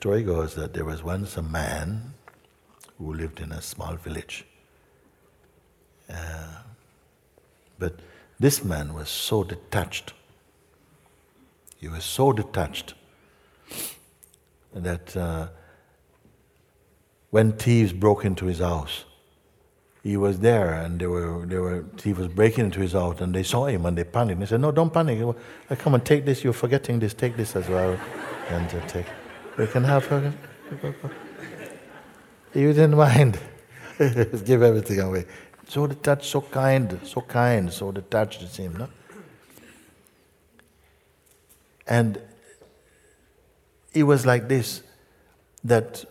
Story goes that there was once a man who lived in a small village. Uh, but this man was so detached. He was so detached that uh, when thieves broke into his house, he was there and they were, they were, he was breaking into his house and they saw him and they panicked. They said, No, don't panic. Come and take this. You're forgetting this. Take this as well. And uh, take. We can have her. He didn't mind. Give everything away. So detached, so kind, so kind, so detached it seemed. No? And it was like this that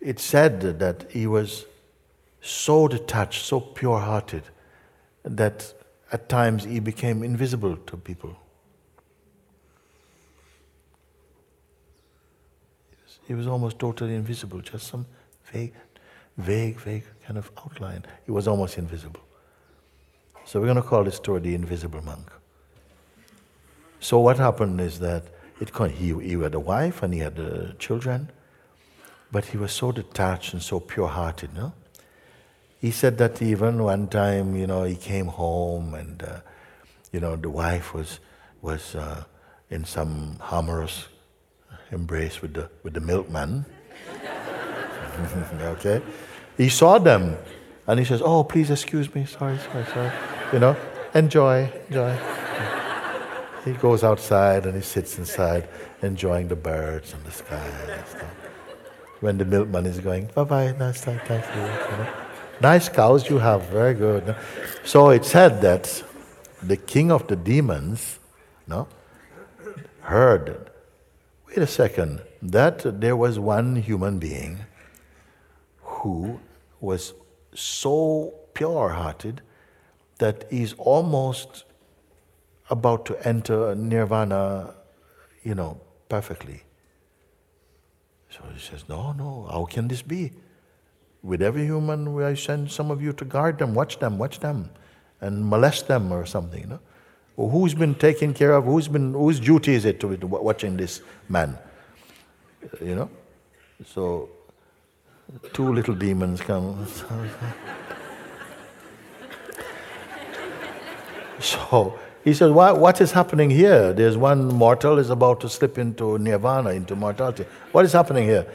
it said that he was so detached, so pure hearted, that at times he became invisible to people. He was almost totally invisible, just some vague, vague, vague kind of outline. He was almost invisible. So we're going to call this story the invisible monk. So what happened is that it, he, he had a wife and he had uh, children, but he was so detached and so pure-hearted, no? He said that even one time, you know, he came home and, uh, you know, the wife was, was uh, in some amorous embrace with the, with the milkman. okay? He saw them and he says, Oh, please excuse me. Sorry, sorry, sorry. You know, enjoy, enjoy. He goes outside and he sits inside enjoying the birds and the sky and stuff. When the milkman is going, bye bye, nice time, thank you. you know? Nice cows you have, very good. So it said that the king of the demons no, heard, wait a second, that there was one human being who was so pure hearted that he's almost about to enter nirvana, you know, perfectly. So he says, No, no, how can this be? with every human, I send some of you to guard them, watch them, watch them, and molest them or something. You know? Who's been taken care of? Who's been, whose duty is it to be watching this man? Uh, you know? So, two little demons come. so, he what, what is happening here? There's one mortal is about to slip into nirvana, into mortality. What is happening here?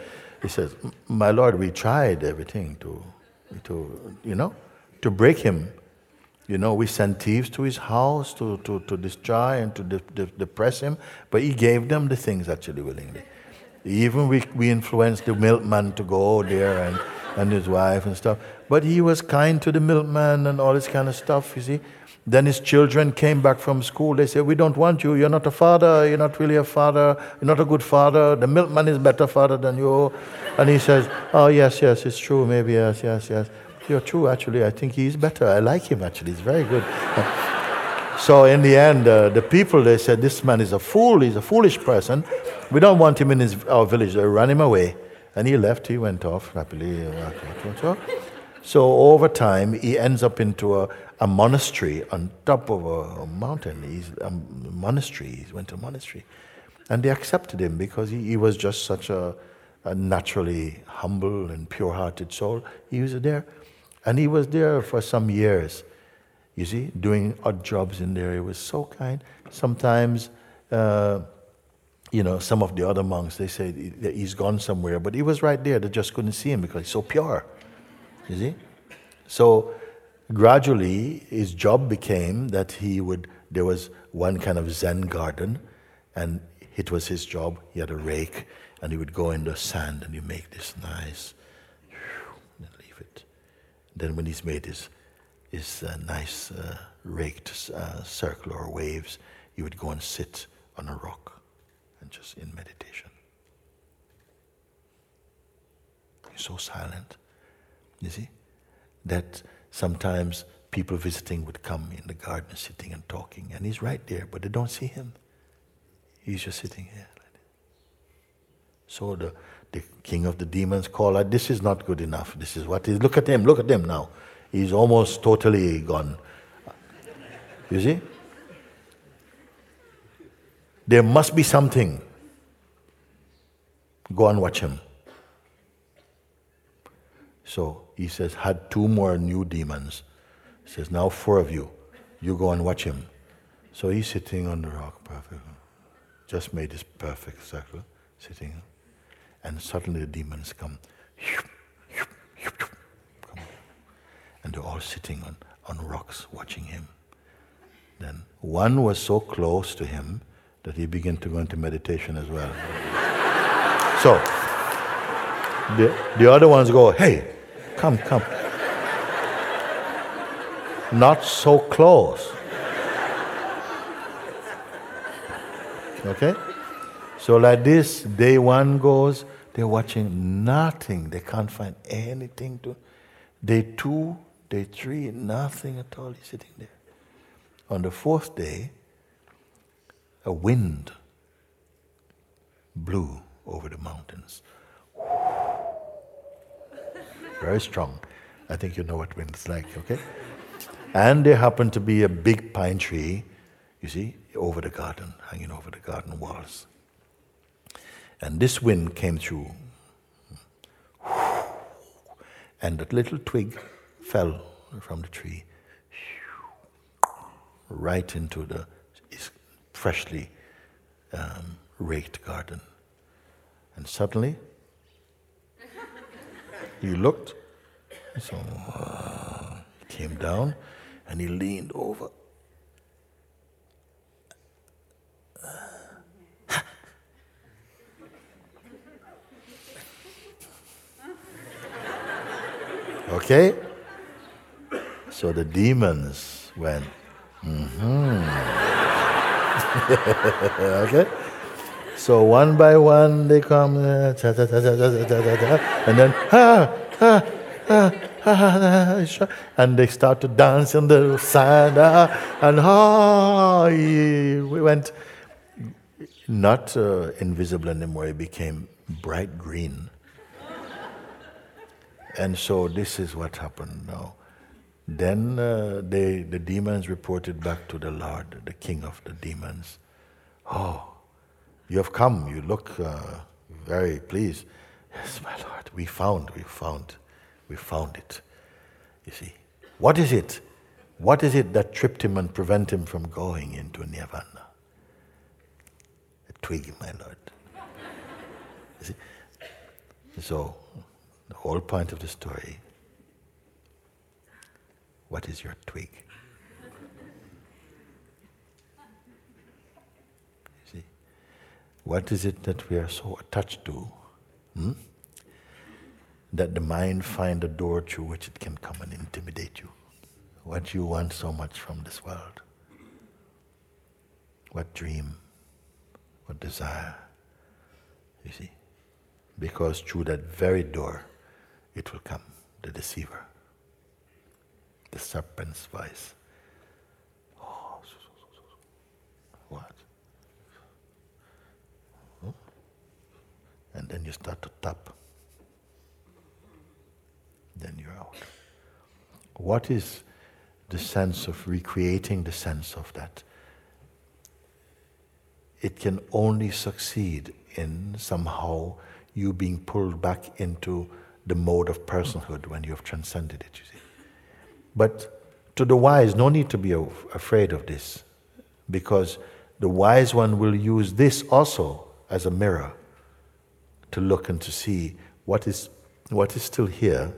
He says, My Lord, we tried everything to, to you know, to break him. You know, we sent thieves to his house to, to, to destroy and to de- de- depress him, but he gave them the things actually willingly. Even we, we influenced the milkman to go there and, and his wife and stuff. But he was kind to the milkman and all this kind of stuff, you see. Then his children came back from school. They said, We don't want you. You're not a father. You're not really a father. You're not a good father. The milkman is better father than you. And he says, Oh, yes, yes, it's true. Maybe, yes, yes, yes. You're true, actually. I think he's better. I like him, actually. He's very good. so, in the end, uh, the people, they said, This man is a fool. He's a foolish person. We don't want him in his, our village. They ran him away. And he left. He went off happily. So, over time, he ends up into a, a monastery on top of a, mountain. He's a monastery. He went to a monastery. And they accepted him because he, he was just such a, a naturally humble and pure hearted soul. He was there. And he was there for some years, you see, doing odd jobs in there. He was so kind. Sometimes, uh, you know, some of the other monks, they say he's gone somewhere, but he was right there. They just couldn't see him because he's so pure, you see. So gradually his job became that he would there was one kind of zen garden and it was his job he had a rake and he would go in the sand and he make this nice then when he's made his his uh, nice uh, raked uh, circle or waves he would go and sit on a rock and just in meditation he's so silent you see that sometimes people visiting would come in the garden sitting and talking, and he's right there, but they don't see him. He's just sitting here. So the, the king of the demons called out, This is not good enough. This is what is. Look at him, look at him now. He's almost totally gone. You see? There must be something. Go and watch him. So he says, had two more new demons. He says, now four of you. You go and watch him. So he's sitting on the rock, perfect. Just made this perfect circle, sitting. And suddenly the demons come. And they're all sitting on, on rocks watching him. Then one was so close to him that he began to go into meditation as well. so the, the other ones go, hey, come, come. Not so close. Okay? So, like this, day one goes, they're watching nothing. They can't find anything to. Day two, day three, nothing at all. He's sitting there. On the fourth day, a wind blew over the mountains. Very strong. I think you know what wind is like, okay? And there happened to be a big pine tree, you see, over the garden, hanging over the garden walls. And this wind came through. And that little twig fell from the tree right into the freshly um, raked garden. And suddenly, he looked, so uh, he came down and he leaned over. Okay? So the demons went, mm-hmm. okay? So one by one they come, uh, and then, ah, ah, ah, ah, and they start to dance on the sand, ah, and ah, we went not uh, invisible anymore, it became bright green. And so this is what happened now. Then uh, they, the demons reported back to the Lord, the king of the demons. Oh, you have come. You look uh, very pleased. Yes, my Lord, we found, we found, we found it. You see, what is it? What is it that tripped him and prevent him from going into nirvana? A twig, my Lord. So the whole point of the story what is your twig? You see? What is it that we are so attached to? Hmm? That the mind find a door through which it can come and intimidate you. What you want so much from this world. What dream, what desire. You see? Because through that very door, it will come, the deceiver, the serpent's voice. Oh, what? And then you start to tap. Then you're out. What is the sense of recreating the sense of that? It can only succeed in somehow you being pulled back into the mode of personhood when you have transcended it, you see. But to the wise, no need to be afraid of this, because the wise one will use this also as a mirror to look and to see what is, what is still here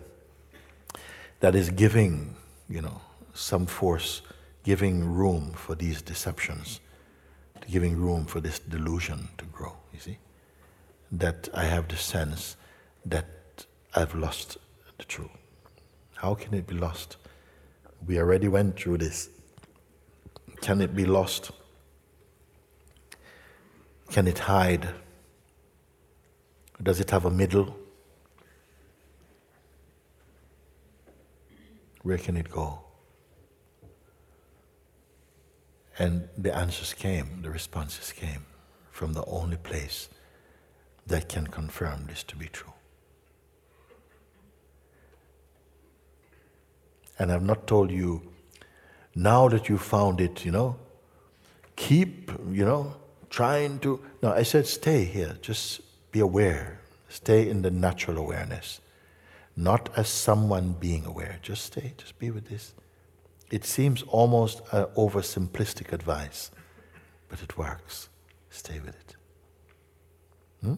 that is giving, you know, some force, giving room for these deceptions, giving room for this delusion to grow, you see. That I have the sense that I've lost the truth. How can it be lost? We already went through this. Can it be lost? Can it hide? Does it have a middle? Where can it go? And the answers came, the responses came from the only place that can confirm this to be true. And I've not told you, now that you found it, you know, keep, you know, trying to. No, I said, stay here. Just be aware. Stay in the natural awareness, not as someone being aware. Just stay, just be with this. It seems almost an oversimplistic advice, but it works. Stay with it. Hmm?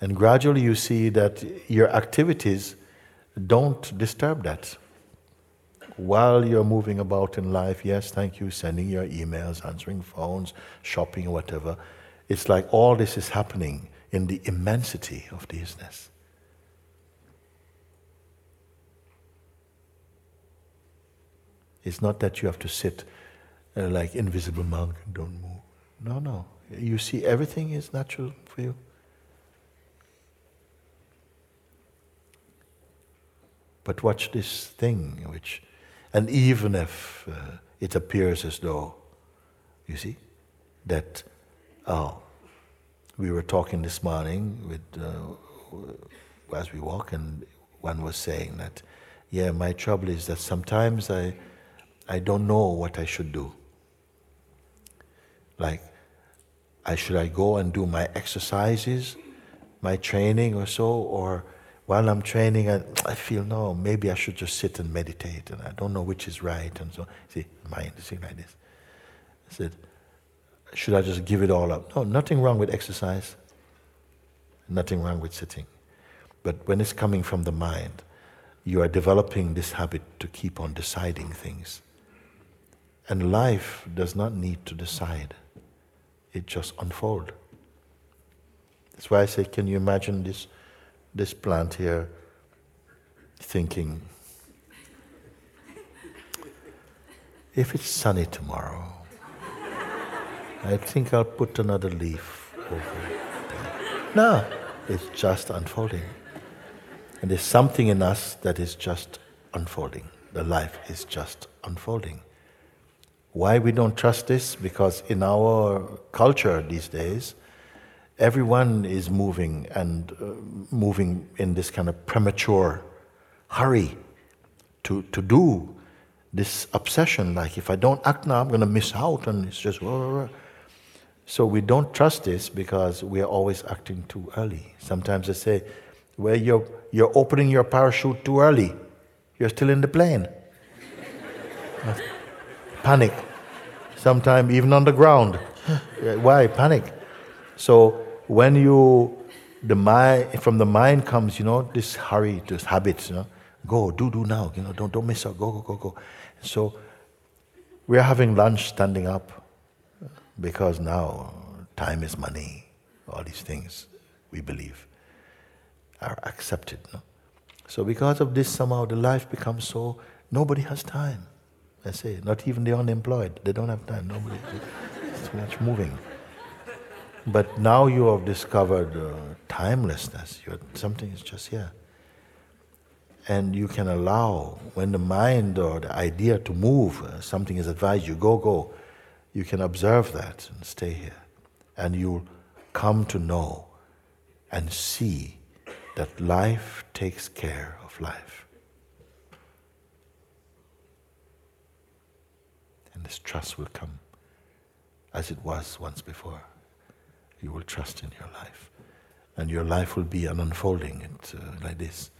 And gradually you see that your activities don't disturb that. While you're moving about in life, yes, thank you, sending your emails, answering phones, shopping, whatever. It's like all this is happening in the immensity of the isness. It's not that you have to sit uh, like invisible monk and don't move. No, no. You see everything is natural for you. But watch this thing, which, and even if uh, it appears as though, you see, that, oh, we were talking this morning with, uh, as we walk, and one was saying that, yeah, my trouble is that sometimes I, I don't know what I should do. Like, I should I go and do my exercises, my training or so, or while I'm training, I, I feel no, maybe I should just sit and meditate, and I don't know which is right, and so see, mind is like this. I said, should I just give it all up? No, nothing wrong with exercise, nothing wrong with sitting, but when it's coming from the mind, you are developing this habit to keep on deciding things. And life does not need to decide, it just unfolds. That's why I say, can you imagine this, this plant here thinking, if it's sunny tomorrow, I think I'll put another leaf over it. No, it's just unfolding. And there's something in us that is just unfolding. The life is just unfolding. Why we don't trust this? Because in our culture these days, everyone is moving and uh, moving in this kind of premature hurry to, to do this obsession. Like, if I don't act now, I'm going to miss out, and it's just. Blah, blah, blah. So we don't trust this because we are always acting too early. Sometimes they say, well, you're, you're opening your parachute too early. You're still in the plane panic. Sometimes even on the ground. Why panic? So when you the mind from the mind comes, you know, this hurry, this habits, you know, go, do, do now, you know, don't don't miss out, go, go, go, go. So we're having lunch standing up because now time is money. All these things we believe are accepted. No? So because of this, somehow the life becomes so nobody has time. I say, not even the unemployed. They don't have time. Nobody. It's too much moving. But now you have discovered uh, timelessness. You're, something is just here. And you can allow, when the mind or the idea to move, uh, something is advised you, go, go, you can observe that and stay here. And you'll come to know and see that life takes care of life. And this trust will come as it was once before. You will trust in your life. And your life will be an unfolding it, uh, like this.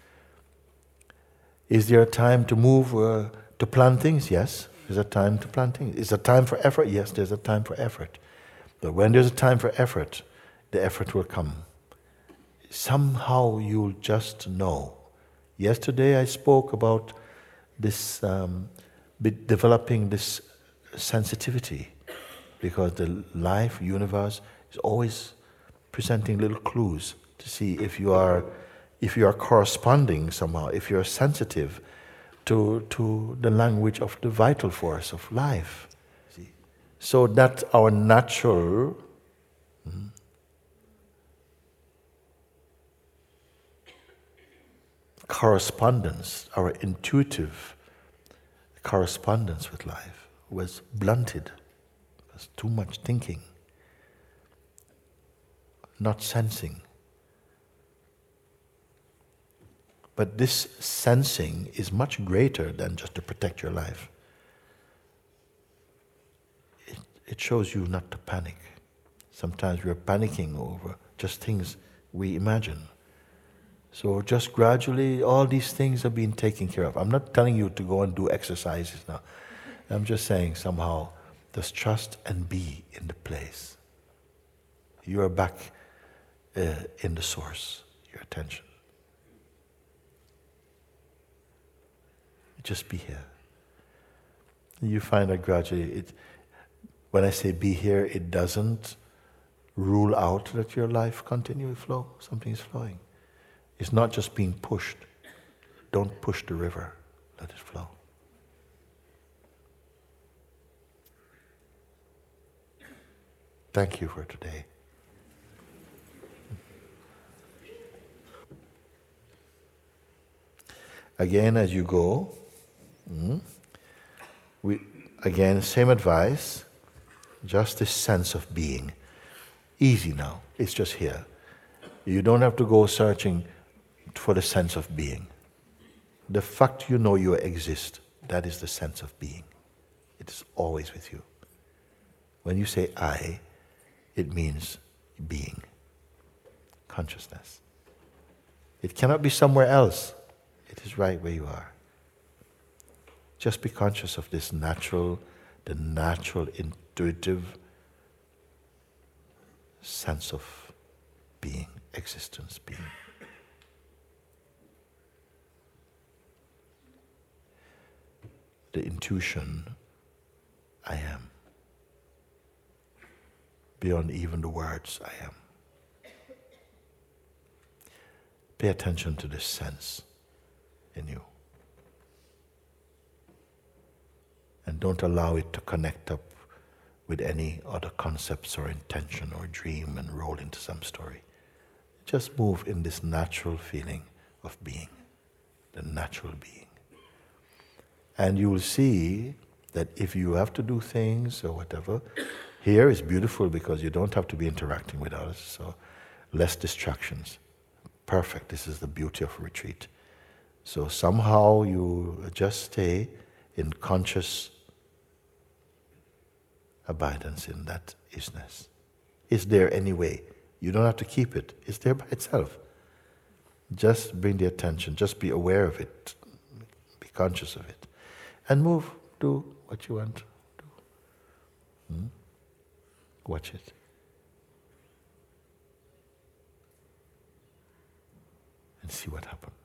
Is there a time to move, uh, to plan things? Yes. There's a time to plan things. Is a time for effort? Yes, there's a time for effort. But when there's a time for effort, the effort will come. Somehow you'll just know. Yesterday I spoke about this um, developing this sensitivity because the life universe is always presenting little clues to see if you are if you are corresponding somehow if you're sensitive to to the language of the vital force of life see? so that our natural hmm, correspondence our intuitive correspondence with life was blunted. There's too much thinking, not sensing. But this sensing is much greater than just to protect your life. It, it shows you not to panic. Sometimes we're panicking over just things we imagine. So just gradually, all these things are being taken care of. I'm not telling you to go and do exercises now. I'm just saying somehow, just trust and be in the place. You are back uh, in the source, your attention. Just be here. You find that gradually, it, when I say be here, it doesn't rule out that your life continually flow. Something is flowing. It's not just being pushed. Don't push the river, let it flow. Thank you for today. Again, as you go, hmm, we, again, same advice, just this sense of being. Easy now, it's just here. You don't have to go searching for the sense of being. The fact you know you exist, that is the sense of being. It is always with you. When you say I, it means being, consciousness. It cannot be somewhere else. It is right where you are. Just be conscious of this natural, the natural, intuitive sense of being, existence, being. the intuition I am. Beyond even the words I am. Pay attention to this sense in you. And don't allow it to connect up with any other concepts or intention or dream and roll into some story. Just move in this natural feeling of being, the natural being. And you will see that if you have to do things or whatever, here is beautiful because you don't have to be interacting with others, so less distractions. Perfect. This is the beauty of retreat. So somehow you just stay in conscious abidance in that isness. It's there anyway. You don't have to keep it, it's there by itself. Just bring the attention, just be aware of it, be conscious of it and move. Do what you want to do. Hmm? Watch it. And see what happens.